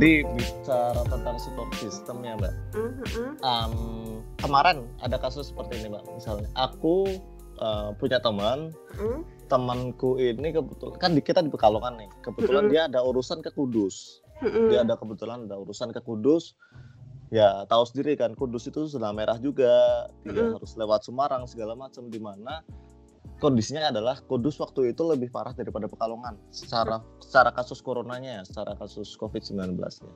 tadi bicara tentang support system ya mbak Mhm. um, kemarin ada kasus seperti ini mbak misalnya aku uh, punya teman Mhm. temanku ini kebetulan kan kita di Pekalongan nih kebetulan Mm-mm. dia ada urusan ke Kudus Mhm. dia ada kebetulan ada urusan ke Kudus ya tahu sendiri kan Kudus itu zona merah juga dia Mm-mm. harus lewat Semarang segala macam di mana kondisinya adalah Kudus waktu itu lebih parah daripada Pekalongan secara secara kasus coronanya ya secara kasus COVID-19 nya.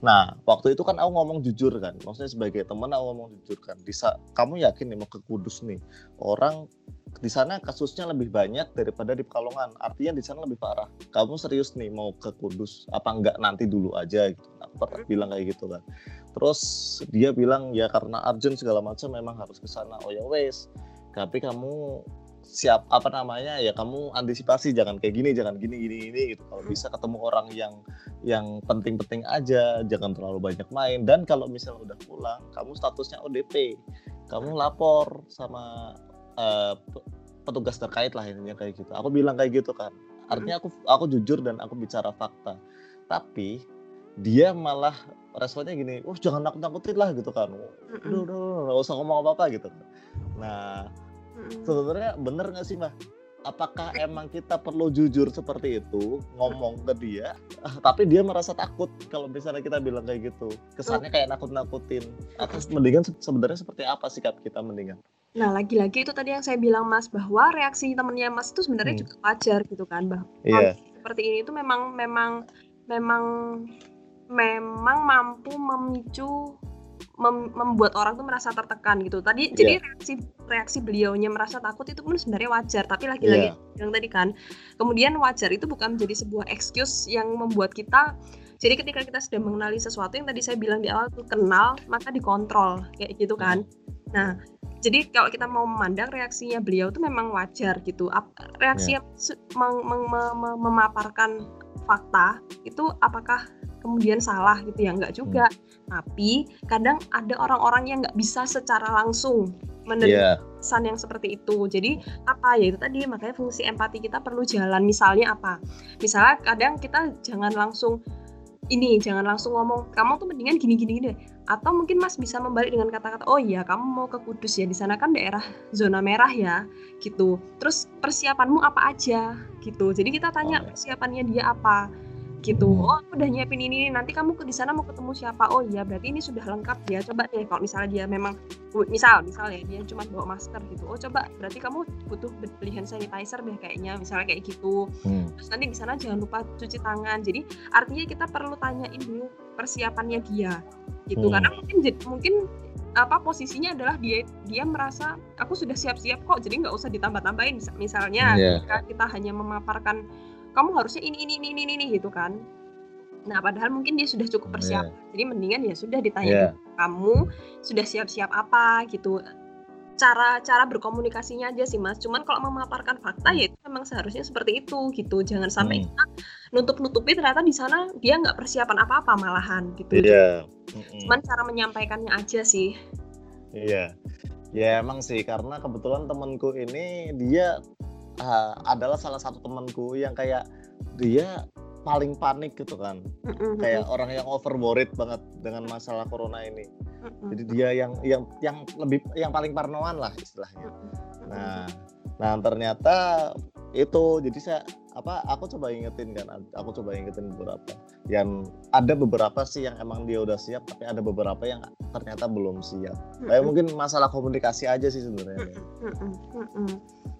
Nah waktu itu kan aku ngomong jujur kan maksudnya sebagai teman aku ngomong jujur kan bisa kamu yakin nih mau ke Kudus nih? Orang di sana kasusnya lebih banyak daripada di Pekalongan artinya di sana lebih parah. Kamu serius nih mau ke Kudus apa enggak nanti dulu aja gitu? Aku pernah bilang kayak gitu kan. Terus dia bilang ya karena urgent segala macam memang harus ke sana. Oh ya wes tapi kamu siap apa namanya ya kamu antisipasi jangan kayak gini jangan gini gini gini gitu. Kalau bisa ketemu orang yang yang penting-penting aja jangan terlalu banyak main. Dan kalau misalnya udah pulang kamu statusnya ODP kamu lapor sama pe- petugas terkait lah intinya kayak gitu. Aku bilang kayak gitu kan. Artinya aku aku jujur dan aku bicara fakta. Tapi dia malah responnya gini, wah jangan nakut nakutin lah gitu kan, udah Mhm. udah udah, nggak usah ngomong apa apa gitu. kan. Nah Sebenarnya bener nggak sih mbak? Apakah emang kita perlu jujur seperti itu ngomong ke dia, ah, tapi dia merasa takut kalau misalnya kita bilang kayak gitu, kesannya kayak nakut-nakutin. Atau mendingan se- sebenarnya seperti apa sikap kita mendingan? Nah, lagi-lagi itu tadi yang saya bilang Mas bahwa reaksi temennya Mas itu sebenarnya Hmm. juga wajar gitu kan, bah. Iya, Seperti ini itu memang memang memang memang mampu memicu mem- membuat orang tuh merasa tertekan gitu. Tadi jadi reaksi reaksi beliaunya merasa takut itu pun sebenarnya wajar, tapi lagi-lagi Iya. yang tadi kan. Kemudian wajar itu bukan menjadi sebuah excuse yang membuat kita jadi ketika kita sudah mengenali sesuatu yang tadi saya bilang di awal tuh kenal maka dikontrol kayak gitu kan. Nah, jadi kalau kita mau memandang reaksinya beliau tuh memang wajar gitu. Reaksi yang su- meng- meng- me- me- memaparkan fakta itu apakah kemudian salah gitu ya? Enggak juga. Tapi kadang ada orang-orang yang nggak bisa secara langsung menerima iya, pesan yang seperti itu. Jadi apa ya itu tadi makanya fungsi empati kita perlu jalan. Misalnya apa? Misalnya kadang kita jangan langsung ini jangan langsung ngomong kamu tuh mendingan gini gini deh. Atau mungkin Mas bisa membalik dengan kata-kata oh iya kamu mau ke Kudus ya di sana kan daerah zona merah ya gitu. Terus persiapanmu apa aja gitu. Jadi kita tanya persiapannya dia apa gitu. Hmm. Oh aku udah nyiapin ini nih. nanti kamu ke di sana mau ketemu siapa? Oh iya berarti ini sudah lengkap ya. Coba deh kalau misalnya dia memang misal misal ya dia cuma bawa masker gitu oh coba berarti kamu butuh beli hand sanitizer deh kayaknya misalnya kayak gitu Hmm. terus nanti di sana jangan lupa cuci tangan jadi artinya kita perlu tanyain dulu persiapannya dia gitu Hmm. karena mungkin mungkin apa posisinya adalah dia dia merasa aku sudah siap-siap kok jadi nggak usah ditambah-tambahin Mis- misalnya Iya. ketika kita hanya memaparkan kamu harusnya ini ini ini ini, ini gitu kan nah padahal mungkin dia sudah cukup Iya. persiapan jadi mendingan ya sudah ditanya dulu, kamu sudah siap-siap apa gitu cara cara berkomunikasinya aja sih mas cuman kalau memaparkan fakta ya itu memang seharusnya seperti itu gitu jangan sampai Hmm. kita nutup-nutupi ternyata di sana dia nggak persiapan apa-apa malahan gitu Iya. Mm-mm. cuman cara menyampaikannya aja sih Iya, ya emang sih karena kebetulan temanku ini dia ah, adalah salah satu temanku yang kayak dia paling panik gitu kan, Mm-mm, kayak orang yang over worried banget dengan masalah corona ini. mm-mm, Jadi dia yang yang yang lebih yang paling parnoan lah istilahnya. Nah, nah ternyata itu jadi saya apa aku coba ingetin kan aku coba ingetin beberapa. Yang ada beberapa sih yang emang dia udah siap tapi ada beberapa yang ternyata belum siap. Kayak mm-mm, mungkin masalah komunikasi aja sih sebenarnya. Mm-mm, mm-mm.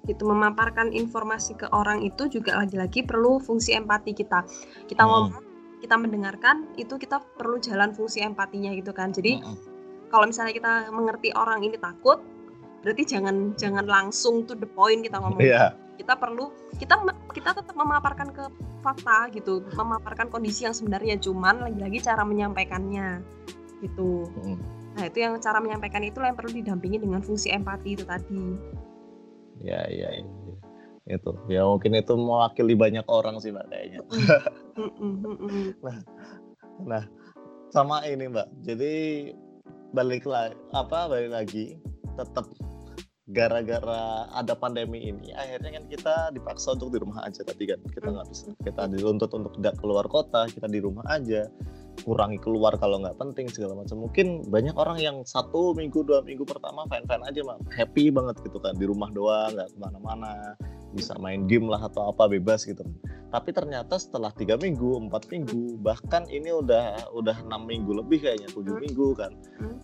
gitu memaparkan informasi ke orang itu juga lagi-lagi perlu fungsi empati kita. Kita Hmm. ngomong kita mendengarkan itu kita perlu jalan fungsi empatinya gitu kan. Jadi Mm-mm. kalau misalnya kita mengerti orang ini takut berarti jangan jangan langsung to the point kita ngomong. Iya kita perlu kita kita tetap memaparkan ke fakta gitu memaparkan kondisi yang sebenarnya cuman lagi-lagi cara menyampaikannya gitu. Nah itu yang cara menyampaikan itu yang perlu didampingi dengan fungsi empati itu tadi. Ya iya iya itu ya mungkin itu mewakili banyak orang sih mbak kayaknya. Mm-mm. nah sama ini mbak. Jadi balik lagi apa balik lagi tetap gara-gara ada pandemi ini akhirnya kan kita dipaksa untuk di rumah aja tadi kan. Kita nggak bisa. Kita dituntut untuk tidak keluar kota kita di rumah aja. Kurangi keluar kalau nggak penting segala macam. Mungkin banyak orang yang satu minggu dua minggu pertama fine fine aja mah happy banget gitu kan. Di rumah doang nggak ke mana-mana. Bisa main game lah atau apa bebas gitu. Tapi ternyata setelah tiga minggu empat minggu bahkan ini udah udah enam minggu lebih kayaknya tujuh hmm. minggu kan.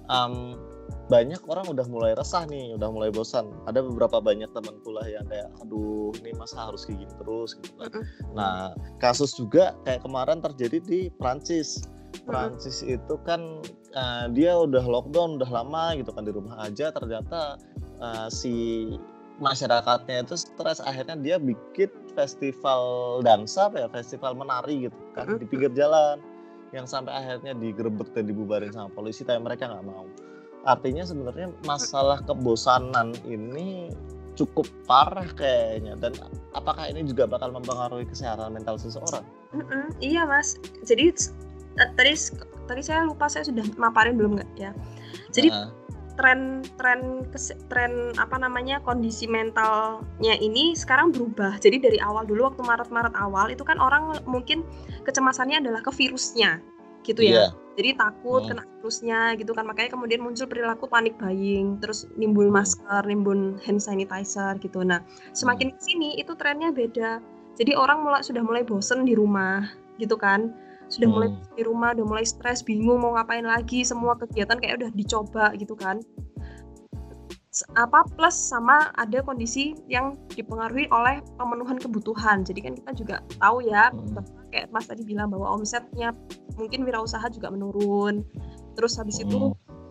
Um, banyak orang udah mulai resah nih udah mulai bosan. Ada beberapa banyak teman kuliah yang kayak aduh ini masa harus kayak gini terus gitu kan. Nah kasus juga kayak kemarin terjadi di Prancis. Prancis itu kan uh, dia udah lockdown udah lama gitu kan di rumah aja. Ternyata uh, si masyarakatnya itu stres. Akhirnya dia bikin festival dansa apa ya festival menari gitu kan di pinggir jalan. Yang sampai akhirnya digerebek dan dibubarin sama polisi tapi mereka nggak mau artinya sebenarnya masalah kebosanan ini cukup parah kayaknya dan apakah ini juga bakal mempengaruhi kesehatan mental seseorang? Mm-mm, iya mas, jadi tadi tadi saya lupa saya sudah maparin belum nggak ya? Jadi uh tren tren tren apa namanya kondisi mentalnya ini sekarang berubah. Jadi dari awal dulu waktu Maret-Maret awal itu kan orang mungkin kecemasannya adalah ke virusnya gitu ya. Yeah. Jadi takut hmm. kena virusnya gitu kan. Makanya kemudian muncul perilaku panik buying, terus nimbul masker, nimbul hand sanitizer gitu. Nah, semakin hmm. ke sini itu trennya beda. Jadi orang mulai sudah mulai bosen di rumah gitu kan sudah mulai hmm. di rumah udah mulai stres bingung mau ngapain lagi semua kegiatan kayak udah dicoba gitu kan apa plus sama ada kondisi yang dipengaruhi oleh pemenuhan kebutuhan jadi kan kita juga tahu ya hmm. kayak Mas tadi bilang bahwa omsetnya mungkin wirausaha juga menurun terus habis hmm. itu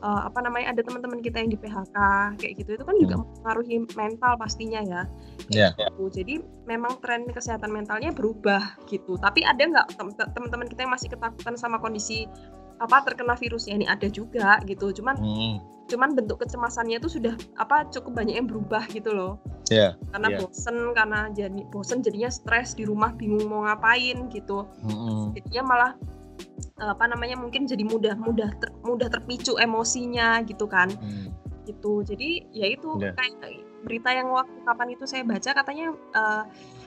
uh, apa namanya ada teman-teman kita yang di PHK kayak gitu itu kan juga hmm. mempengaruhi mental pastinya ya yeah. gitu. jadi memang tren kesehatan mentalnya berubah gitu tapi ada nggak teman-teman kita yang masih ketakutan sama kondisi apa terkena virusnya ini ada juga gitu cuman hmm. cuman bentuk kecemasannya itu sudah apa cukup banyak yang berubah gitu loh yeah. karena yeah. bosen karena jadi bosen jadinya stres di rumah bingung mau ngapain gitu hmm. jadinya malah apa namanya mungkin jadi mudah mudah ter, mudah terpicu emosinya gitu kan hmm. gitu jadi ya itu yeah. kayak berita yang waktu kapan itu saya baca katanya uh,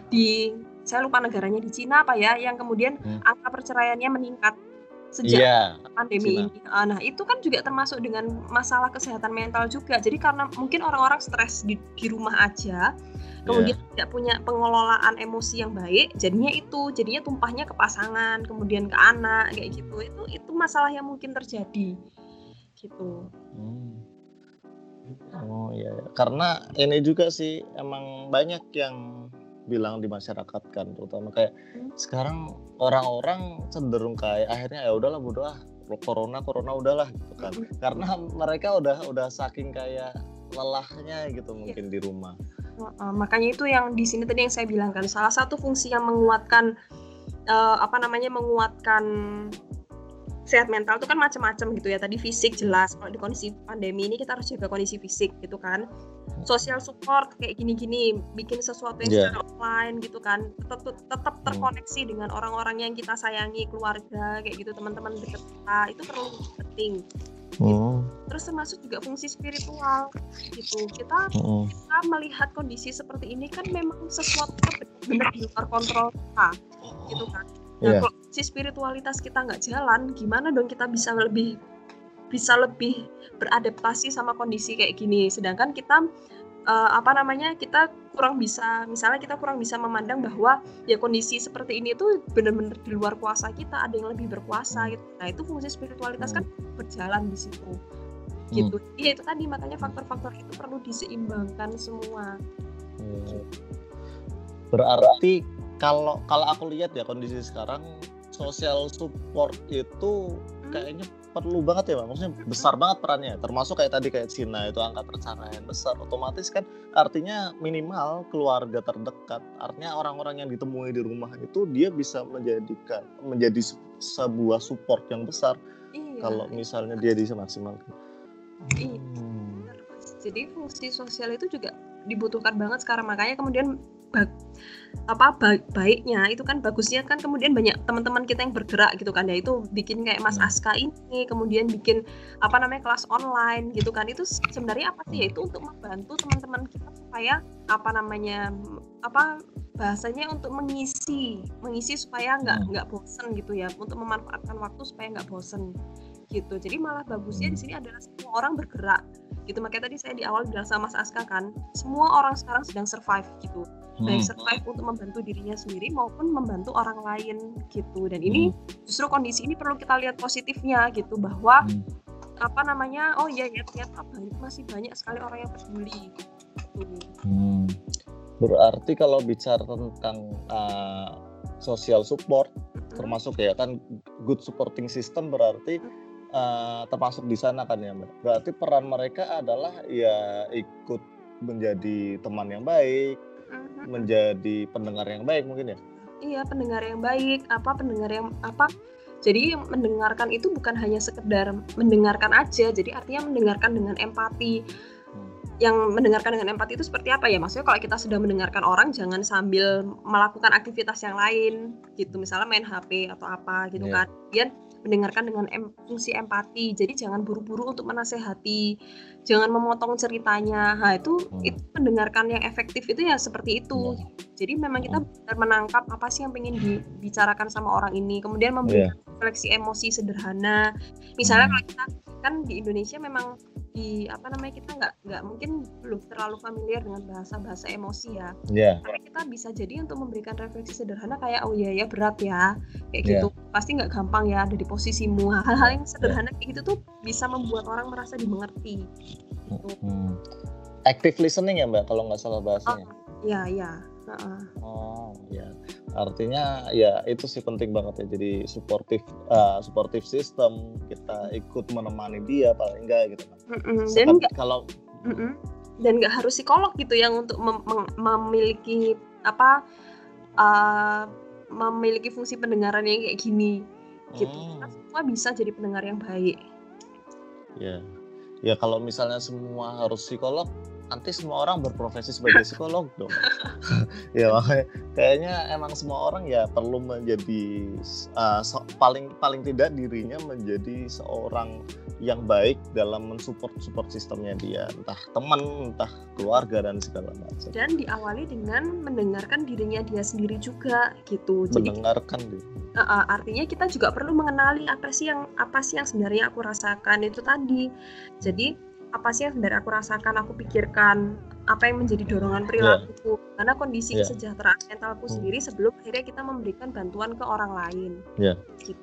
di saya lupa negaranya di Cina apa ya yang kemudian hmm. angka perceraiannya meningkat sejak yeah, pandemi Cina. ini. Uh, nah itu kan juga termasuk dengan masalah kesehatan mental juga. Jadi karena mungkin orang-orang stres di, di rumah aja, kemudian yeah. tidak punya pengelolaan emosi yang baik jadinya itu jadinya tumpahnya ke pasangan kemudian ke anak kayak gitu itu itu masalah yang mungkin terjadi gitu hmm. oh iya karena ini juga sih emang banyak yang bilang di masyarakat kan terutama kayak hmm. sekarang orang-orang cenderung kayak akhirnya ya udahlah bodoh ah corona corona udahlah gitu kan hmm. karena mereka udah udah saking kayak lelahnya gitu iya. mungkin yeah. di rumah Uh, makanya itu yang di sini tadi yang saya bilang kan salah satu fungsi yang menguatkan uh, apa namanya menguatkan sehat mental itu kan macam-macam gitu ya tadi fisik jelas kalau di kondisi pandemi ini kita harus jaga kondisi fisik gitu kan sosial support kayak gini-gini bikin sesuatu yang yeah. secara offline gitu kan tetap tetap hmm. terkoneksi dengan orang-orang yang kita sayangi keluarga kayak gitu teman-teman dekat kita itu perlu penting Hmm. Terus termasuk juga fungsi spiritual gitu. Kita hmm. kita melihat kondisi seperti ini kan memang sesuatu benar-benar di luar kontrol kita, gitu kan. Nah, yeah. kalau si spiritualitas kita nggak jalan, gimana dong kita bisa lebih bisa lebih beradaptasi sama kondisi kayak gini. Sedangkan kita uh, apa namanya kita kurang bisa misalnya kita kurang bisa memandang bahwa ya kondisi seperti ini itu benar-benar di luar kuasa kita ada yang lebih berkuasa gitu nah itu fungsi spiritualitas kan berjalan di situ gitu hmm. iya itu tadi makanya faktor-faktor itu perlu diseimbangkan semua hmm. berarti kalau kalau aku lihat ya kondisi sekarang sosial support itu kayaknya perlu banget ya Maksudnya besar banget perannya. Termasuk kayak tadi kayak Cina itu angka perceraian besar. Otomatis kan artinya minimal keluarga terdekat. Artinya orang-orang yang ditemui di rumah itu dia bisa menjadikan menjadi sebuah support yang besar. Iya. Kalau misalnya dia bisa maksimalkan. Iya. Hmm. Jadi fungsi sosial itu juga dibutuhkan banget sekarang. Makanya kemudian apa baiknya itu kan bagusnya kan kemudian banyak teman-teman kita yang bergerak gitu kan ya itu bikin kayak Mas hmm. Aska ini kemudian bikin apa namanya kelas online gitu kan itu sebenarnya apa sih ya itu untuk membantu teman-teman kita supaya apa namanya apa bahasanya untuk mengisi mengisi supaya nggak Hmm. nggak bosen gitu ya untuk memanfaatkan waktu supaya nggak bosen gitu jadi malah bagusnya di Hmm. sini adalah semua orang bergerak gitu makanya tadi saya di awal bilang sama Mas Aska kan semua orang sekarang sedang survive gitu baik Hmm. survive untuk membantu dirinya sendiri maupun membantu orang lain gitu dan ini justru kondisi ini perlu kita lihat positifnya gitu bahwa Hmm. apa namanya oh iya ya ternyata banyak- masih banyak sekali orang yang peduli gitu. Hmm. Berarti kalau bicara tentang uh, social support Mm-mm. termasuk ya kan good supporting system berarti uh, termasuk di sana kan ya Mbak. Berarti peran mereka adalah ya ikut menjadi teman yang baik, Menjadi pendengar yang baik mungkin ya. iya pendengar yang baik apa pendengar yang apa. Jadi mendengarkan itu bukan hanya sekedar mendengarkan aja jadi artinya mendengarkan dengan empati. Hmm. yang mendengarkan dengan empati itu seperti apa ya? Maksudnya kalau kita sudah mendengarkan orang jangan sambil melakukan aktivitas yang lain gitu. Misalnya main HP atau apa gitu Iya. kan. Kemudian mendengarkan dengan em- fungsi empati jadi jangan buru-buru untuk menasehati jangan memotong ceritanya nah itu Hmm. itu mendengarkan yang efektif itu ya seperti itu Iya. jadi memang kita Hmm. benar menangkap apa sih yang pengen dibicarakan sama orang ini kemudian Iya. memberikan refleksi emosi sederhana misalnya Hmm. kalau kita kan di Indonesia memang di apa namanya kita nggak nggak mungkin belum terlalu familiar dengan bahasa bahasa emosi ya Ya. tapi kita bisa jadi untuk memberikan refleksi sederhana kayak oh iya ya berat ya kayak Iya. gitu pasti nggak gampang ya ada di posisimu hal-hal yang sederhana kayak gitu tuh bisa membuat orang merasa dimengerti Hmm. Active listening ya Mbak kalau nggak salah bahasanya. ya ya Heeh. Oh ya, artinya ya itu sih penting banget ya. Jadi supportive, uh, supportive system kita ikut menemani dia paling enggak gitu kan. Mm-mm. dan Sekat- nggak kalau Mm-mm. dan nggak harus psikolog gitu yang untuk mem- mem- memiliki apa uh, memiliki fungsi pendengaran yang kayak gini gitu Hmm, kita semua bisa jadi pendengar yang baik ya, ya kalau misalnya semua harus psikolog, nanti semua orang berprofesi sebagai psikolog dong. ya makanya kayaknya emang semua orang ya perlu menjadi uh, so- paling paling tidak dirinya menjadi seorang yang baik dalam mensupport support sistemnya dia entah teman entah keluarga dan segala macam dan diawali dengan mendengarkan dirinya dia sendiri juga gitu jadi mendengarkan dia. uh, uh, artinya kita juga perlu mengenali apa sih yang apa sih yang sebenarnya aku rasakan itu tadi jadi apa sih yang sebenarnya aku rasakan aku pikirkan apa yang menjadi dorongan perilakuku. Karena kondisi Yeah. kesejahteraan mentalku Hmm. sendiri sebelum akhirnya kita memberikan bantuan ke orang lain. Yeah. gitu.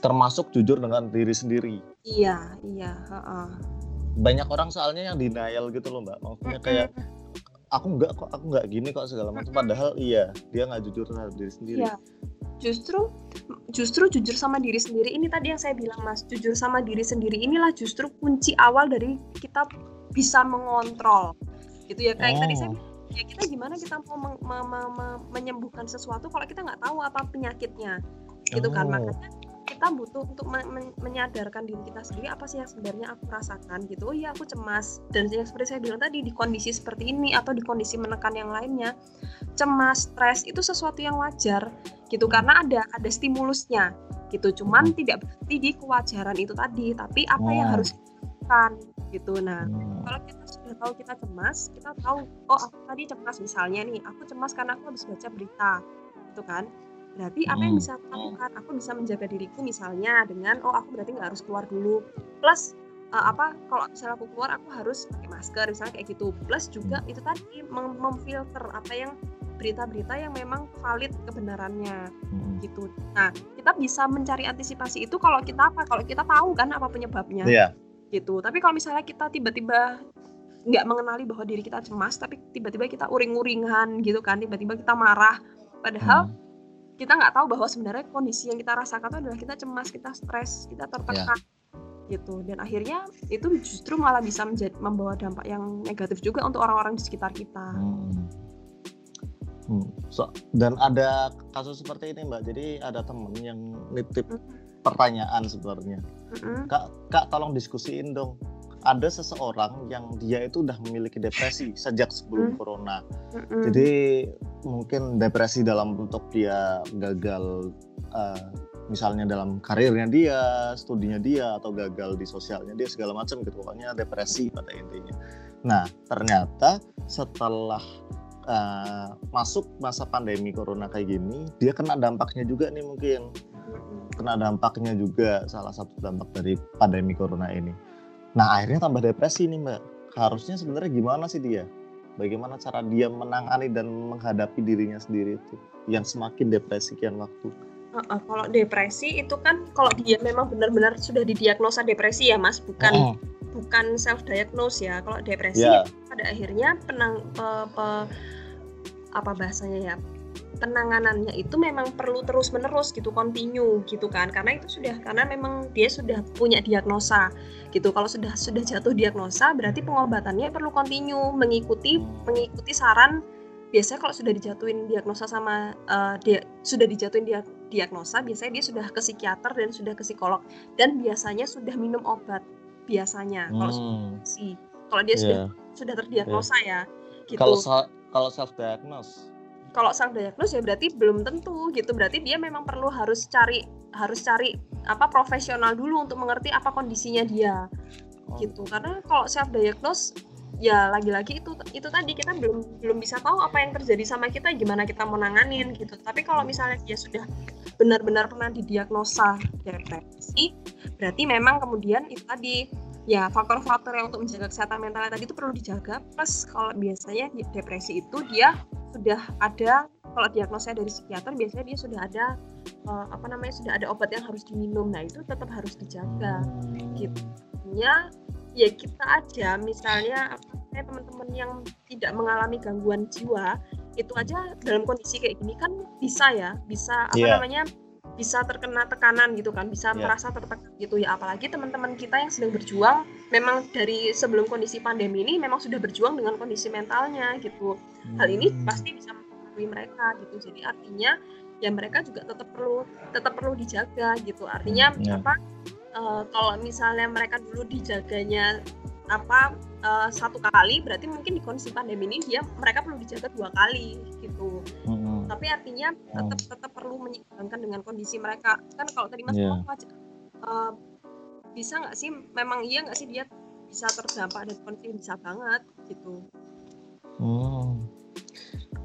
Termasuk jujur dengan diri sendiri. Iya iya uh, banyak orang soalnya yang denial gitu loh mbak. Maksudnya kayak aku nggak kok aku nggak gini kok segala macam padahal iya dia nggak jujur terhadap diri sendiri Iya. Justru justru jujur sama diri sendiri ini tadi yang saya bilang Mas, jujur sama diri sendiri inilah justru kunci awal dari kita bisa mengontrol. Gitu ya kayak tadi saya Oh. ya kita gimana kita mau meng- me- me- me- menyembuhkan sesuatu kalau kita nggak tahu apa penyakitnya. Gitu kan Oh. makanya kita butuh untuk men- men- menyadarkan diri kita sendiri apa sih yang sebenarnya aku rasakan gitu. Oh iya aku cemas dan yang seperti saya bilang tadi di kondisi seperti ini atau di kondisi menekan yang lainnya cemas, stres itu sesuatu yang wajar gitu karena ada ada stimulusnya gitu. Cuman tidak berarti di kewajaran itu tadi, tapi apa yang Oh. harus dilakukan gitu. Nah, Hmm. kalau kita sudah tahu kita cemas, kita tahu oh aku tadi cemas misalnya nih, aku cemas karena aku habis baca berita, gitu kan? Berarti apa yang bisa aku lakukan? Aku bisa menjaga diriku misalnya dengan oh aku berarti nggak harus keluar dulu. Plus eh, apa kalau misalnya aku keluar aku harus pakai masker misalnya kayak gitu. Plus juga itu tadi mem- memfilter apa yang berita-berita yang memang valid kebenarannya Hmm. gitu. Nah, kita bisa mencari antisipasi itu kalau kita apa? Kalau kita tahu kan apa penyebabnya Iya. gitu. Tapi kalau misalnya kita tiba-tiba nggak mengenali bahwa diri kita cemas, tapi tiba-tiba kita uring-uringan gitu kan, tiba-tiba kita marah, padahal Hmm. Kita nggak tahu bahwa sebenarnya kondisi yang kita rasakan itu adalah kita cemas, kita stres, kita tertekan gitu. Dan akhirnya itu justru malah bisa menjadi membawa dampak yang negatif juga untuk orang-orang di sekitar kita. Hmm. Hmm. So, dan ada kasus seperti ini mbak jadi ada temen yang nitip pertanyaan sebenarnya Mm-mm. kak kak tolong diskusiin dong ada seseorang yang dia itu udah memiliki depresi sejak sebelum Hmm. corona. Mm-mm. jadi mungkin depresi dalam bentuk dia gagal eh, misalnya dalam karirnya dia studinya dia atau gagal di sosialnya dia segala macam gitu. Pokoknya depresi pada intinya. Nah ternyata setelah uh, masuk masa pandemi corona kayak gini dia kena dampaknya juga nih mungkin. Kena dampaknya juga salah satu dampak dari pandemi corona ini nah akhirnya tambah depresi nih mbak harusnya sebenarnya gimana sih dia bagaimana cara dia menangani dan menghadapi dirinya sendiri itu yang semakin depresi kian waktu. Uh, uh, kalau depresi itu kan kalau dia memang benar-benar sudah didiagnosa depresi ya mas, bukan oh. bukan self diagnose ya. Kalau depresi yeah. pada akhirnya penang pe, pe, apa bahasanya ya penanganannya itu memang perlu terus menerus gitu continue gitu kan. Karena itu sudah karena memang dia sudah punya diagnosa gitu. Kalau sudah sudah jatuh diagnosa berarti pengobatannya perlu continue. Mengikuti mengikuti saran biasanya kalau sudah dijatuhin diagnosa sama uh, dia sudah dijatuhin dia, diagnosa biasanya dia sudah ke psikiater dan sudah ke psikolog. Dan biasanya sudah minum obat biasanya. Hmm. kalau si kalau dia yeah. sudah sudah terdiagnosa yeah. ya gitu. Kalau kalau self diagnose kalau self diagnose ya berarti belum tentu gitu. Berarti dia memang perlu harus cari harus cari apa profesional dulu untuk mengerti apa kondisinya dia. Oh. gitu. Karena kalau self diagnose ya lagi-lagi itu itu tadi kita belum belum bisa tahu apa yang terjadi sama kita gimana kita mau nanganin gitu. Tapi kalau misalnya dia sudah benar-benar pernah didiagnosa depresi berarti memang kemudian itu tadi ya faktor-faktor yang untuk menjaga kesehatan mentalnya tadi itu perlu dijaga. Plus kalau biasanya depresi itu dia sudah ada kalau diagnosa dari psikiater biasanya dia sudah ada uh, apa namanya sudah ada obat yang harus diminum. Nah itu tetap harus dijaga. Gitu ya ya kita aja misalnya teman-teman yang tidak mengalami gangguan jiwa itu aja dalam kondisi kayak gini kan bisa ya bisa apa yeah. namanya bisa terkena tekanan gitu kan bisa yeah. merasa tertekan gitu ya apalagi teman-teman kita yang sedang berjuang memang dari sebelum kondisi pandemi ini memang sudah berjuang dengan kondisi mentalnya gitu hmm. hal ini hmm. pasti bisa mempengaruhi mereka gitu jadi artinya ya mereka juga tetap perlu tetap perlu dijaga gitu artinya yeah. apa uh, kalau misalnya mereka dulu dijaganya apa uh, satu kali berarti mungkin di kondisi pandemi ini dia mereka perlu dijaga dua kali gitu mm-hmm. Tapi artinya tetap mm. tetap perlu menyeimbangkan dengan kondisi mereka kan kalau tadi mas yeah. uh, bisa nggak sih memang iya nggak sih dia bisa terdampak dan kondisi bisa banget gitu hmm.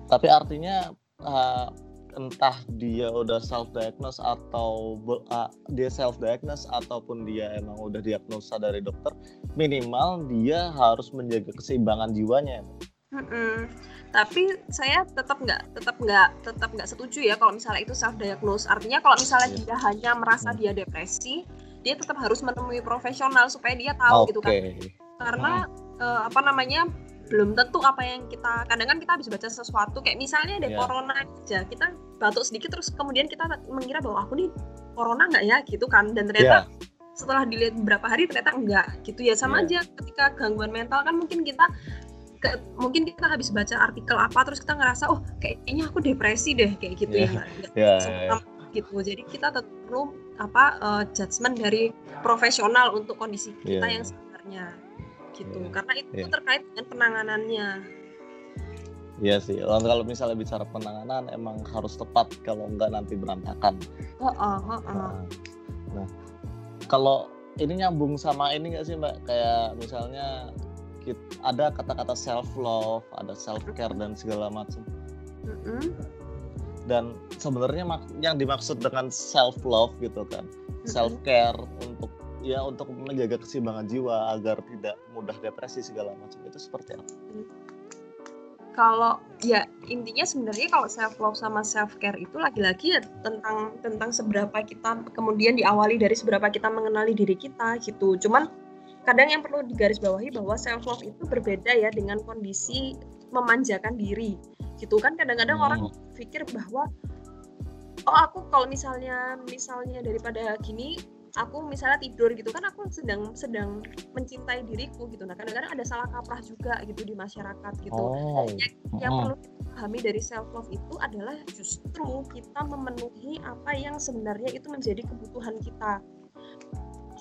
tapi artinya uh, entah dia udah self diagnose atau uh, dia self diagnose ataupun dia emang udah diagnosa dari dokter minimal dia harus menjaga keseimbangan jiwanya -mm. tapi saya tetap nggak tetap nggak tetap nggak setuju ya kalau misalnya itu self diagnose artinya kalau misalnya yeah. dia hanya merasa dia depresi dia tetap harus menemui profesional supaya dia tahu okay. gitu kan karena hmm. uh, apa namanya belum tentu apa yang kita kadang kan kita habis baca sesuatu kayak misalnya ada yeah. corona aja kita batuk sedikit terus kemudian kita mengira bahwa aku nih corona nggak ya gitu kan dan ternyata yeah. setelah dilihat beberapa hari ternyata enggak gitu ya sama yeah. aja ketika gangguan mental kan mungkin kita ke, mungkin kita habis baca artikel apa terus kita ngerasa oh kayaknya aku depresi deh kayak gitu yeah. ya yeah, yeah, yeah. gitu jadi kita tetap perlu apa uh, judgement dari profesional untuk kondisi kita yeah. yang sebenarnya gitu yeah. karena itu yeah. terkait dengan penanganannya Iya sih, kalau misalnya bicara penanganan emang harus tepat kalau enggak nanti berantakan. Oh, oh, oh, oh. Nah, nah, kalau ini nyambung sama ini nggak sih mbak? Kayak misalnya ada kata-kata self love, ada self care dan segala macam. Mm -hmm. Dan sebenarnya yang dimaksud dengan self love gitu kan, mm -hmm. self care untuk ya untuk menjaga keseimbangan jiwa agar tidak mudah depresi segala macam itu seperti apa? Kalau ya intinya sebenarnya kalau self love sama self care itu lagi-lagi ya tentang tentang seberapa kita kemudian diawali dari seberapa kita mengenali diri kita gitu. Cuman kadang yang perlu digarisbawahi bahwa self love itu berbeda ya dengan kondisi memanjakan diri. Gitu kan kadang-kadang hmm. orang pikir bahwa oh aku kalau misalnya misalnya daripada gini aku misalnya tidur gitu kan aku sedang sedang mencintai diriku gitu. Nah kadang-kadang ada salah kaprah juga gitu di masyarakat gitu. Oh. yang, yang perlu dipahami dari self love itu adalah justru kita memenuhi apa yang sebenarnya itu menjadi kebutuhan kita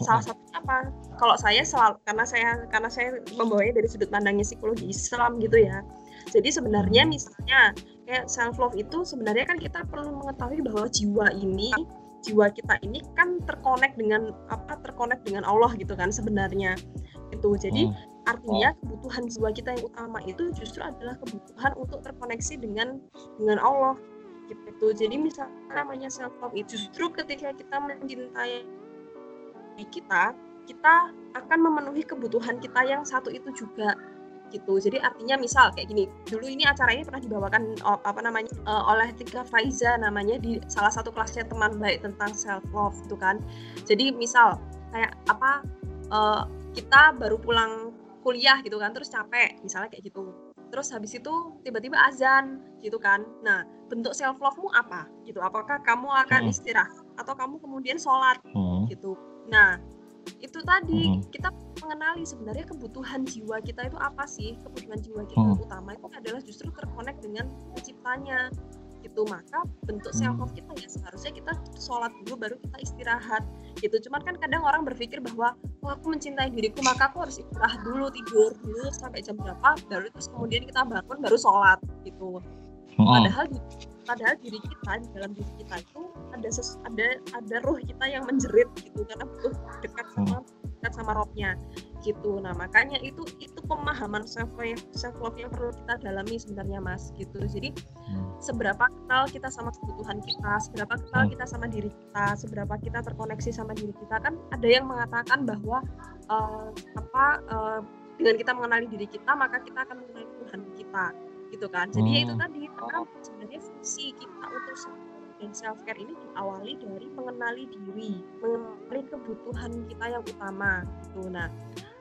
salah satu apa? Kalau saya selalu karena saya karena saya membawanya dari sudut pandangnya psikologi Islam gitu ya. Jadi sebenarnya misalnya kayak self love itu sebenarnya kan kita perlu mengetahui bahwa jiwa ini jiwa kita ini kan terkonek dengan apa? Terkonek dengan Allah gitu kan sebenarnya. Itu jadi hmm. artinya kebutuhan jiwa kita yang utama itu justru adalah kebutuhan untuk terkoneksi dengan dengan Allah gitu. Jadi misalnya namanya self love itu justru ketika kita mencintai kita kita akan memenuhi kebutuhan kita yang satu itu juga gitu. Jadi artinya misal kayak gini dulu ini acara ini pernah dibawakan apa namanya uh, oleh Tika Faiza namanya di salah satu kelasnya teman baik tentang self love itu kan. Jadi misal kayak apa uh, kita baru pulang kuliah gitu kan terus capek misalnya kayak gitu. Terus habis itu tiba-tiba azan gitu kan. Nah bentuk self love mu apa gitu? Apakah kamu akan hmm. istirahat atau kamu kemudian sholat hmm. gitu nah itu tadi hmm. kita mengenali sebenarnya kebutuhan jiwa kita itu apa sih? Kebutuhan jiwa kita hmm. utama itu adalah justru terkonek dengan penciptanya gitu. Maka bentuk self love kita ya seharusnya kita sholat dulu baru kita istirahat gitu. Cuman kan kadang orang berpikir bahwa oh aku mencintai diriku maka aku harus istirahat dulu tidur dulu sampai jam berapa baru terus kemudian kita bangun baru sholat gitu padahal padahal diri kita di dalam diri kita itu ada ses, ada ada roh kita yang menjerit gitu karena butuh dekat sama dekat sama rohnya gitu. Nah makanya itu itu pemahaman self love self love yang perlu kita dalami sebenarnya mas gitu. Jadi hmm. seberapa kenal kita sama kebutuhan kita seberapa kenal hmm. kita sama diri kita seberapa kita terkoneksi sama diri kita kan ada yang mengatakan bahwa uh, apa uh, dengan kita mengenali diri kita maka kita akan mengenali Tuhan kita gitu kan jadi hmm. ya itu hmm. tadi karena sebenarnya fungsi kita untuk dan self care ini diawali dari mengenali diri mengenali kebutuhan kita yang utama gitu nah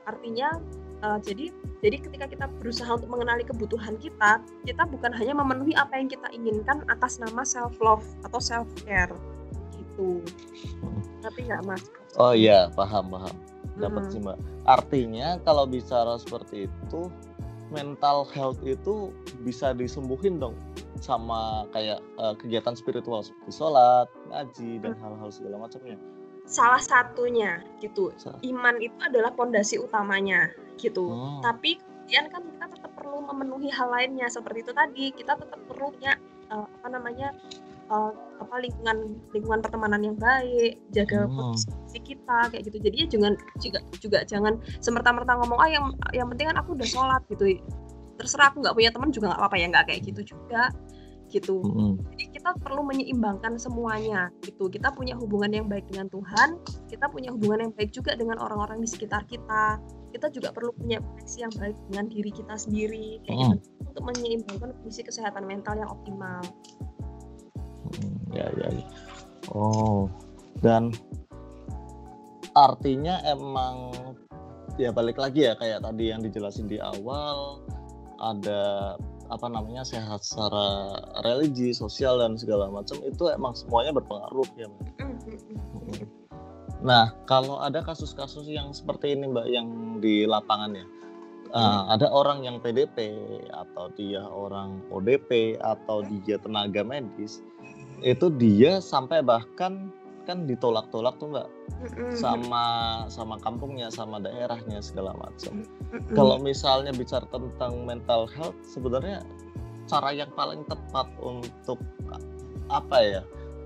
artinya uh, jadi jadi ketika kita berusaha untuk mengenali kebutuhan kita kita bukan hanya memenuhi apa yang kita inginkan atas nama self love atau self care gitu tapi nggak mas oh iya paham paham dapat hmm. sih mbak artinya kalau bicara seperti itu mental health itu bisa disembuhin dong sama kayak uh, kegiatan spiritual seperti sholat, ngaji dan hmm. hal-hal segala macamnya. Salah satunya gitu. Iman itu adalah pondasi utamanya gitu. Hmm. Tapi kemudian kan kita tetap perlu memenuhi hal lainnya seperti itu tadi. Kita tetap perlu punya uh, apa namanya uh, apa lingkungan lingkungan pertemanan yang baik, jaga hmm. posisi kita kayak gitu. Jadi ya jangan juga juga jangan semerta-merta ngomong ah yang yang penting kan aku udah sholat gitu. Terserah aku nggak punya teman juga nggak apa-apa ya nggak kayak gitu juga gitu. Hmm. Jadi kita perlu menyeimbangkan semuanya gitu. Kita punya hubungan yang baik dengan Tuhan, kita punya hubungan yang baik juga dengan orang-orang di sekitar kita. Kita juga perlu punya koneksi yang baik dengan diri kita sendiri kayak hmm. gitu untuk menyeimbangkan kondisi kesehatan mental yang optimal ya ya oh dan artinya emang ya balik lagi ya kayak tadi yang dijelasin di awal ada apa namanya sehat secara religi sosial dan segala macam itu emang semuanya berpengaruh ya mbak. Mm-hmm. Nah kalau ada kasus-kasus yang seperti ini mbak yang di lapangan ya, uh, ada orang yang PDP atau dia orang ODP atau dia tenaga medis itu dia sampai bahkan kan ditolak-tolak tuh mbak. Sama sama kampungnya sama daerahnya segala macam. Kalau misalnya bicara tentang mental health sebenarnya cara yang paling tepat untuk apa ya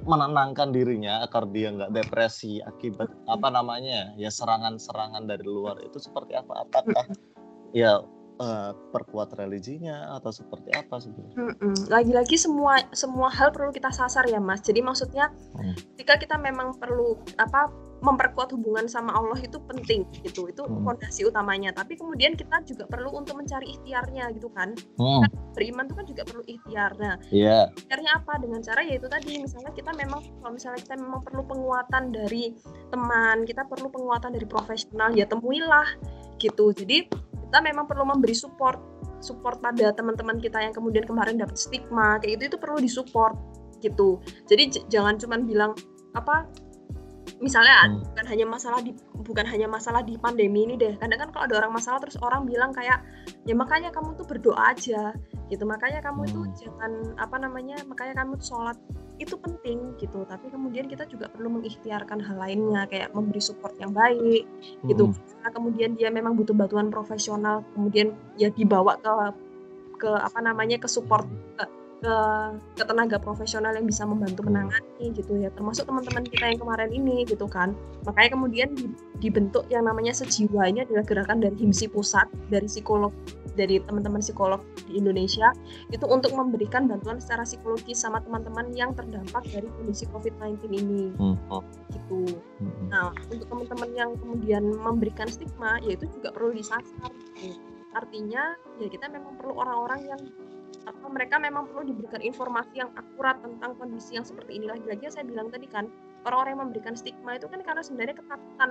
menenangkan dirinya agar dia nggak depresi akibat apa namanya ya serangan-serangan dari luar itu seperti apa? Apakah ya uh, perkuat religinya atau seperti apa sebenarnya? Lagi-lagi semua semua hal perlu kita sasar ya mas. Jadi maksudnya hmm. ketika kita memang perlu apa memperkuat hubungan sama Allah itu penting gitu itu hmm. fondasi utamanya tapi kemudian kita juga perlu untuk mencari ikhtiarnya gitu kan hmm. kan beriman itu kan juga perlu ikhtiar nah yeah. ikhtiarnya apa dengan cara yaitu tadi misalnya kita memang kalau misalnya kita memang perlu penguatan dari teman kita perlu penguatan dari profesional ya temuilah gitu jadi kita memang perlu memberi support support pada teman-teman kita yang kemudian kemarin dapat stigma kayak itu itu perlu disupport gitu. Jadi jangan cuman bilang apa misalnya hmm. bukan hanya masalah di bukan hanya masalah di pandemi ini deh. Kadang kan kalau ada orang masalah terus orang bilang kayak ya makanya kamu tuh berdoa aja gitu. Makanya kamu itu hmm. jangan apa namanya makanya kamu tuh sholat itu penting gitu. Tapi kemudian kita juga perlu mengikhtiarkan hal lainnya kayak memberi support yang baik gitu. Karena kemudian dia memang butuh bantuan profesional kemudian ya dibawa ke ke apa namanya ke support ke, ke ke tenaga profesional yang bisa membantu Hmm. menangani gitu ya termasuk teman-teman kita yang kemarin ini gitu kan makanya kemudian di- dibentuk yang namanya sejiwa ini adalah gerakan dari himsi pusat dari psikolog dari teman-teman psikolog di Indonesia itu untuk memberikan bantuan secara psikologis sama teman-teman yang terdampak dari kondisi COVID-19 ini Hmm, oh, gitu hmm, Nah, untuk teman-teman yang kemudian memberikan stigma, ya itu juga perlu disasar. gitu. Artinya, ya kita memang perlu orang-orang yang apa mereka memang perlu diberikan informasi yang akurat tentang kondisi yang seperti ini. Lagi-lagi saya bilang tadi kan, orang-orang yang memberikan stigma itu kan karena sebenarnya ketakutan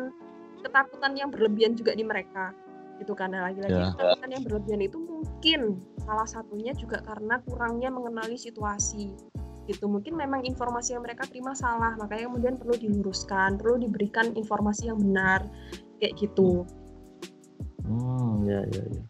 ketakutan yang berlebihan juga di mereka. Gitu kan. Nah, lagi-lagi Ya. ketakutan yang berlebihan itu mungkin salah satunya juga karena kurangnya mengenali situasi gitu mungkin memang informasi yang mereka terima salah makanya kemudian perlu diluruskan perlu diberikan informasi yang benar kayak gitu Hmm, ya ya ya.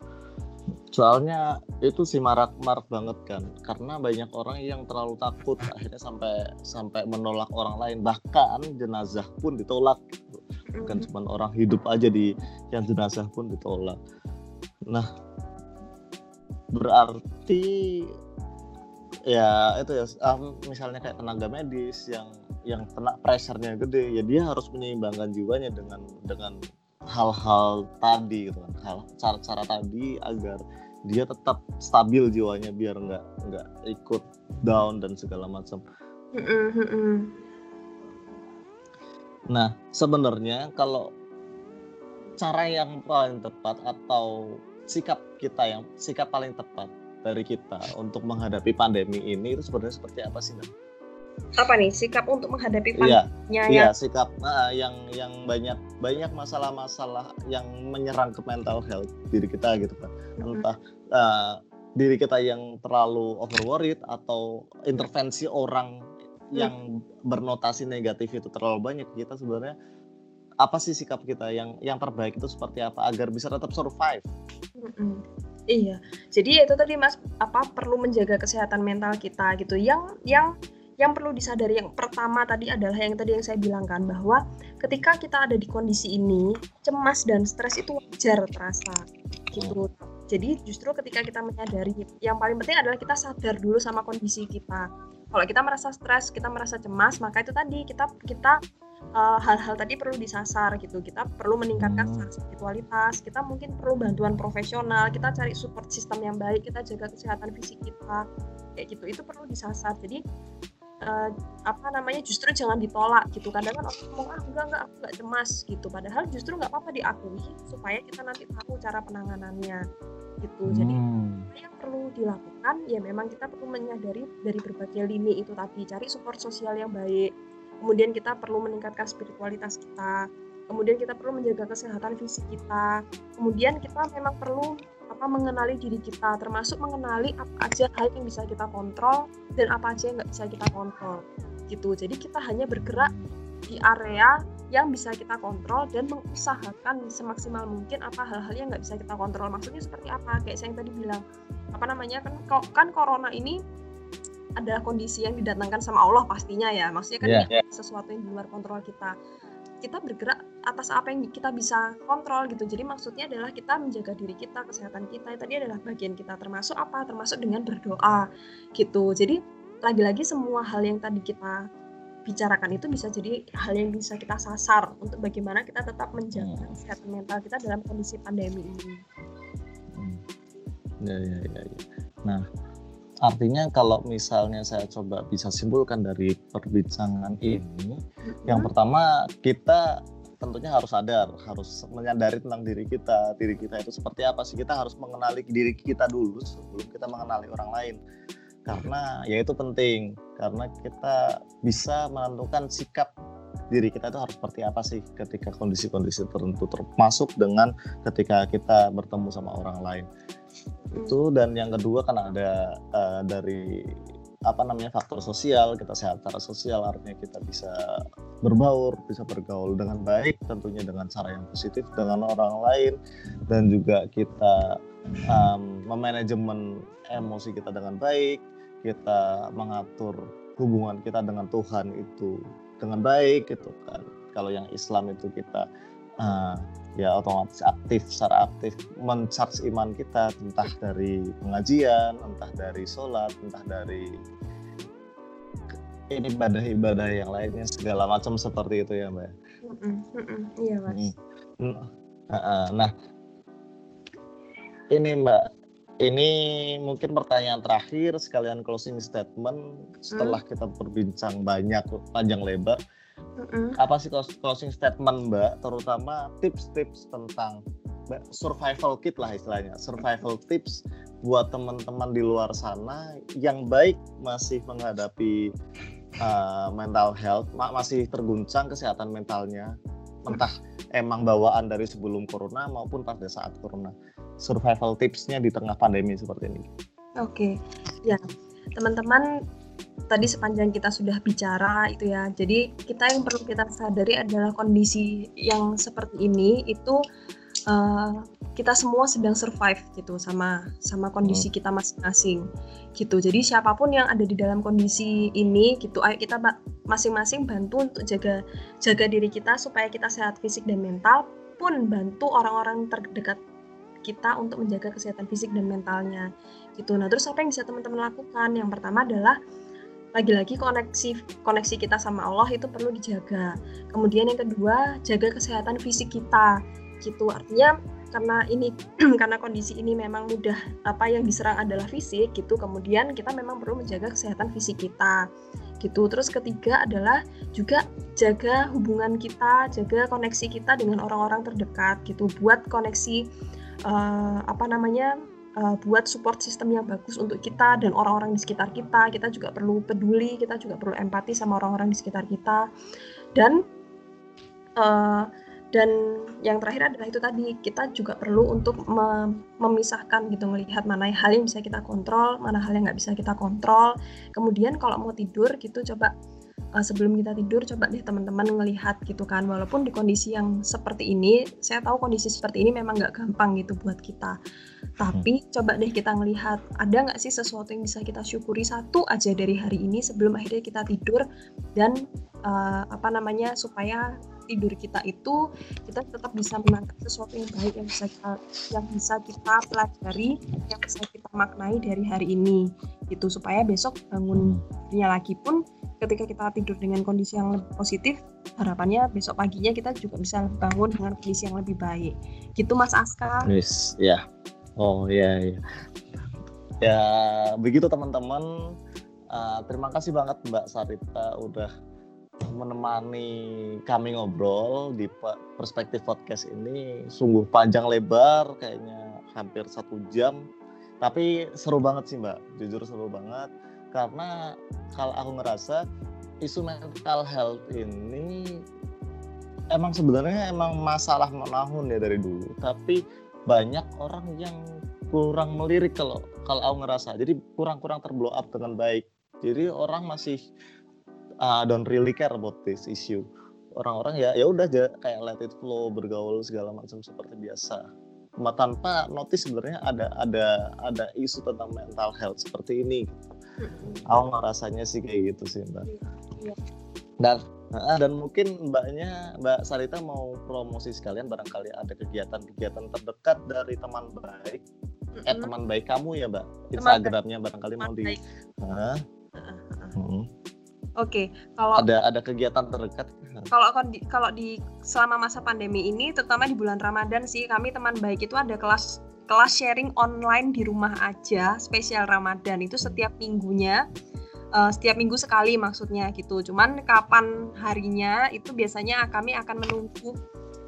Soalnya itu sih marak-marak banget kan, karena banyak orang yang terlalu takut akhirnya sampai sampai menolak orang lain, bahkan jenazah pun ditolak. gitu. Bukan Mm, cuma orang hidup aja di yang jenazah pun ditolak. Nah, berarti ya itu ya um, misalnya kayak tenaga medis yang yang kena pressure-nya gede, ya dia harus menyeimbangkan jiwanya dengan dengan hal-hal tadi gitu kan hal cara-cara tadi agar dia tetap stabil jiwanya biar nggak nggak ikut down dan segala macam. Nah sebenarnya kalau cara yang paling tepat atau sikap kita yang sikap paling tepat dari kita untuk menghadapi pandemi ini itu sebenarnya seperti apa sih Mbak? apa nih sikap untuk menghadapi Iya, pandeminya iya ya? sikap nah, yang yang banyak banyak masalah-masalah yang menyerang ke mental health diri kita gitu kan. Mm, entah uh, diri kita yang terlalu over worried atau intervensi orang yang bernotasi negatif itu terlalu banyak kita sebenarnya apa sih sikap kita? Yang yang terbaik itu seperti apa? Agar bisa tetap survive. Mm, mm. iya. Jadi itu tadi mas apa perlu menjaga kesehatan mental kita gitu. Yang yang yang perlu disadari yang pertama tadi adalah yang tadi yang saya bilang kan bahwa ketika kita ada di kondisi ini cemas dan stres itu wajar terasa gitu. Jadi justru ketika kita menyadari yang paling penting adalah kita sadar dulu sama kondisi kita. Kalau kita merasa stres kita merasa cemas maka itu tadi kita kita uh, hal-hal tadi perlu disasar gitu. Kita perlu meningkatkan Hmm. spiritualitas kita mungkin perlu bantuan profesional kita cari support sistem yang baik kita jaga kesehatan fisik kita kayak gitu. Itu perlu disasar. Jadi uh, apa namanya justru jangan ditolak gitu. Kadang kan orang ngomong ah enggak enggak aku enggak cemas gitu. Padahal justru nggak apa-apa diakui supaya kita nanti tahu cara penanganannya gitu. Jadi Hmm. yang perlu dilakukan ya memang kita perlu menyadari dari berbagai lini itu tadi. Cari support sosial yang baik. Kemudian kita perlu meningkatkan spiritualitas kita. Kemudian kita perlu menjaga kesehatan fisik kita. Kemudian kita memang perlu apa mengenali diri kita termasuk mengenali apa aja hal yang bisa kita kontrol dan apa aja yang nggak bisa kita kontrol gitu. Jadi kita hanya bergerak di area yang bisa kita kontrol dan mengusahakan semaksimal mungkin apa hal-hal yang nggak bisa kita kontrol. Maksudnya seperti apa? Kayak saya yang tadi bilang apa namanya? Kan kan corona ini adalah kondisi yang didatangkan sama Allah pastinya ya. Maksudnya kan ini sesuatu yang di luar kontrol kita kita bergerak atas apa yang kita bisa kontrol gitu jadi maksudnya adalah kita menjaga diri kita kesehatan kita tadi adalah bagian kita termasuk apa termasuk dengan berdoa gitu jadi lagi-lagi semua hal yang tadi kita bicarakan itu bisa jadi hal yang bisa kita sasar untuk bagaimana kita tetap menjaga Hmm. kesehatan mental kita dalam kondisi pandemi ini. Hmm. Ya, ya, ya, ya. Nah, artinya kalau misalnya saya coba bisa simpulkan dari perbincangan ini, yang Hmm, pertama kita tentunya harus sadar, harus menyadari tentang diri kita, diri kita itu seperti apa sih. Kita harus mengenali diri kita dulu sebelum kita mengenali orang lain. Karena ya itu penting, karena kita bisa menentukan sikap diri kita itu harus seperti apa sih ketika kondisi-kondisi tertentu termasuk dengan ketika kita bertemu sama orang lain. Itu dan yang kedua kan ada eh, dari apa namanya faktor sosial. Kita sehat secara sosial artinya kita bisa berbaur bisa bergaul dengan baik tentunya dengan cara yang positif dengan orang lain. Dan juga kita um, memanajemen emosi kita dengan baik. Kita mengatur hubungan kita dengan Tuhan itu dengan baik gitu kan. Kalau yang Islam itu kita uh, ya otomatis aktif secara aktif mencharge iman kita entah dari pengajian entah dari sholat entah dari ini ibadah-ibadah yang lainnya segala macam seperti itu ya mbak. Iya mas. Nah ini mbak ini mungkin pertanyaan terakhir sekalian closing statement setelah mm. kita berbincang banyak panjang lebar Mm-hmm. Apa sih closing statement Mbak, terutama tips-tips tentang survival kit lah istilahnya, survival tips buat teman-teman di luar sana yang baik masih menghadapi uh, mental health, masih terguncang kesehatan mentalnya, entah emang bawaan dari sebelum corona maupun pada saat corona. Survival tipsnya di tengah pandemi seperti ini. Oke, okay. ya teman-teman tadi sepanjang kita sudah bicara itu ya. Jadi kita yang perlu kita sadari adalah kondisi yang seperti ini itu uh, kita semua sedang survive gitu sama sama kondisi hmm. kita masing-masing gitu. Jadi siapa pun yang ada di dalam kondisi ini gitu, ayo kita masing-masing bantu untuk jaga jaga diri kita supaya kita sehat fisik dan mental pun bantu orang-orang terdekat kita untuk menjaga kesehatan fisik dan mentalnya gitu. Nah, terus apa yang bisa teman-teman lakukan? Yang pertama adalah lagi-lagi koneksi koneksi kita sama Allah itu perlu dijaga. Kemudian yang kedua, jaga kesehatan fisik kita. Gitu. Artinya karena ini karena kondisi ini memang mudah apa yang diserang adalah fisik gitu. Kemudian kita memang perlu menjaga kesehatan fisik kita. Gitu. Terus ketiga adalah juga jaga hubungan kita, jaga koneksi kita dengan orang-orang terdekat gitu. Buat koneksi uh, apa namanya? uh, buat support sistem yang bagus untuk kita dan orang-orang di sekitar kita. Kita juga perlu peduli, kita juga perlu empati sama orang-orang di sekitar kita. Dan uh, dan yang terakhir adalah itu tadi kita juga perlu untuk memisahkan gitu melihat mana hal yang bisa kita kontrol, mana hal yang nggak bisa kita kontrol. Kemudian kalau mau tidur gitu coba uh, sebelum kita tidur coba deh teman-teman ngelihat gitu kan. Walaupun di kondisi yang seperti ini saya tahu kondisi seperti ini memang nggak gampang gitu buat kita. Tapi hmm. coba deh kita ngelihat ada nggak sih sesuatu yang bisa kita syukuri satu aja dari hari ini sebelum akhirnya kita tidur? Dan uh, apa namanya supaya tidur kita itu kita tetap bisa menangkap sesuatu yang baik yang bisa kita yang bisa kita pelajari yang bisa kita maknai dari hari ini gitu. Supaya besok bangunnya lagi pun ketika kita tidur dengan kondisi yang lebih positif harapannya besok paginya kita juga bisa bangun dengan kondisi yang lebih baik. Gitu Mas Aska. Yes ya. Oh ya ya ya begitu teman-teman. Uh, terima kasih banget Mbak Sarita udah menemani kami ngobrol di perspektif podcast ini. Sungguh panjang lebar kayaknya hampir satu jam. Tapi seru banget sih mbak. Jujur seru banget karena kalau aku ngerasa isu mental health ini emang sebenarnya emang masalah menahun ya dari dulu. Tapi banyak orang yang kurang melirik kalau kalau aku ngerasa. Jadi kurang-kurang terblow up dengan baik. Jadi orang masih uh, don't really care about this issue. Orang-orang ya ya udah aja kayak let it flow bergaul segala macam seperti biasa. Tanpa notice sebenarnya ada ada ada isu tentang mental health seperti ini Aku ngerasanya sih kayak gitu sih mbak. Dan dan mungkin mbaknya mbak Sarita mau promosi sekalian barangkali ada kegiatan-kegiatan terdekat dari teman baik. Mm-hmm. Eh teman baik kamu ya mbak. Instagramnya barangkali mau di. Hmm. Oke, okay, kalau ada ada kegiatan terdekat. Kalau di, kalau di selama masa pandemi ini, terutama di bulan Ramadan sih, kami teman baik itu ada kelas kelas sharing online di rumah aja spesial Ramadan itu setiap minggunya uh, setiap minggu sekali maksudnya gitu cuman kapan harinya itu biasanya kami akan menunggu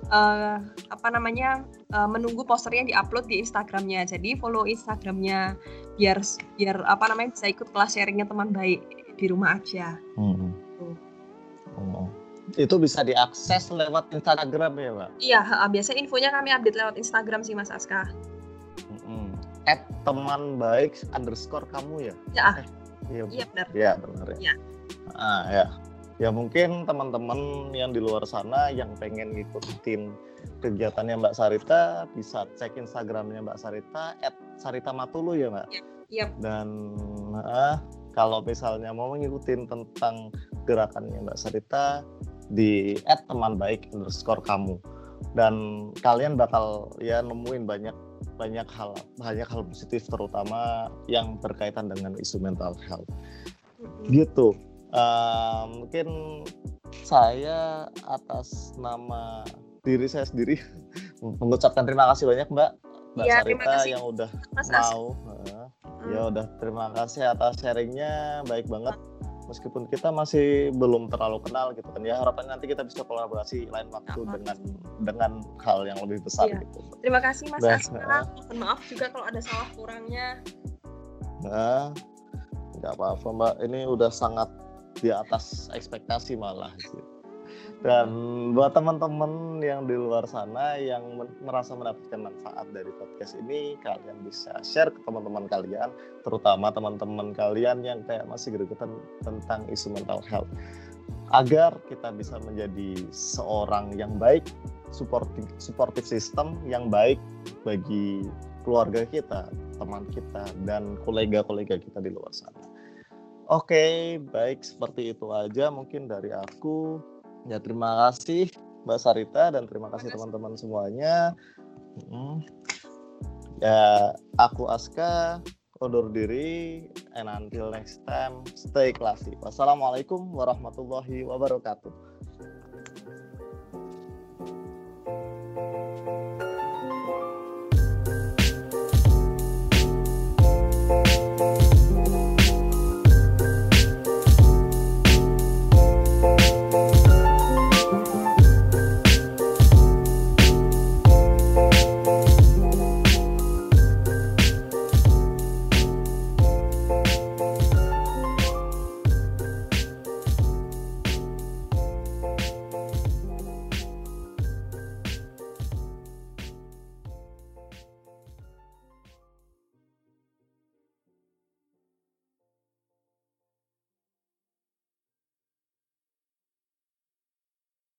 uh, apa namanya uh, menunggu posternya diupload di Instagramnya jadi follow Instagramnya biar biar apa namanya bisa ikut kelas sharingnya teman baik di rumah aja hmm. Gitu. Oh. Itu bisa diakses lewat Instagram ya, Pak? Iya, biasa infonya kami update lewat Instagram sih, Mas Aska at teman baik underscore kamu ya? Ya. Eh, iya, iya benar. Iya benar ya. ya. Ah ya. Ya mungkin teman-teman yang di luar sana yang pengen ngikutin kegiatannya Mbak Sarita bisa cek Instagramnya Mbak Sarita at Sarita Matulu ya Mbak. Iya. Yep. Dan ah, kalau misalnya mau ngikutin tentang gerakannya Mbak Sarita di at teman baik underscore kamu dan kalian bakal ya nemuin banyak banyak hal banyak hal positif terutama yang berkaitan dengan isu mental health. Gitu. Uh, mungkin saya atas nama diri saya sendiri mengucapkan terima kasih banyak mbak. Mbak ya, Sarita yang udah Mas mau uh, ya udah terima kasih atas sharingnya. Baik banget meskipun kita masih belum terlalu kenal gitu kan ya harapan nanti kita bisa kolaborasi lain waktu Apa? dengan dengan hal yang lebih besar iya. gitu. Terima kasih Mas Aska. Mohon maaf juga kalau ada salah kurangnya. Nah, nggak apa-apa Mbak. Ini udah sangat di atas ekspektasi malah gitu. Dan buat teman-teman yang di luar sana yang merasa mendapatkan manfaat dari podcast ini, kalian bisa share ke teman-teman kalian, terutama teman-teman kalian yang kayak masih gregetan tentang isu mental health. Agar kita bisa menjadi seorang yang baik, supporting supportive system yang baik bagi keluarga kita, teman kita, dan kolega-kolega kita di luar sana. Oke, baik seperti itu aja mungkin dari aku. Ya terima kasih Mbak Sarita dan terima kasih teman-teman semuanya. Hmm. Ya aku Aska undur diri and until next time stay classy. Wassalamualaikum warahmatullahi wabarakatuh.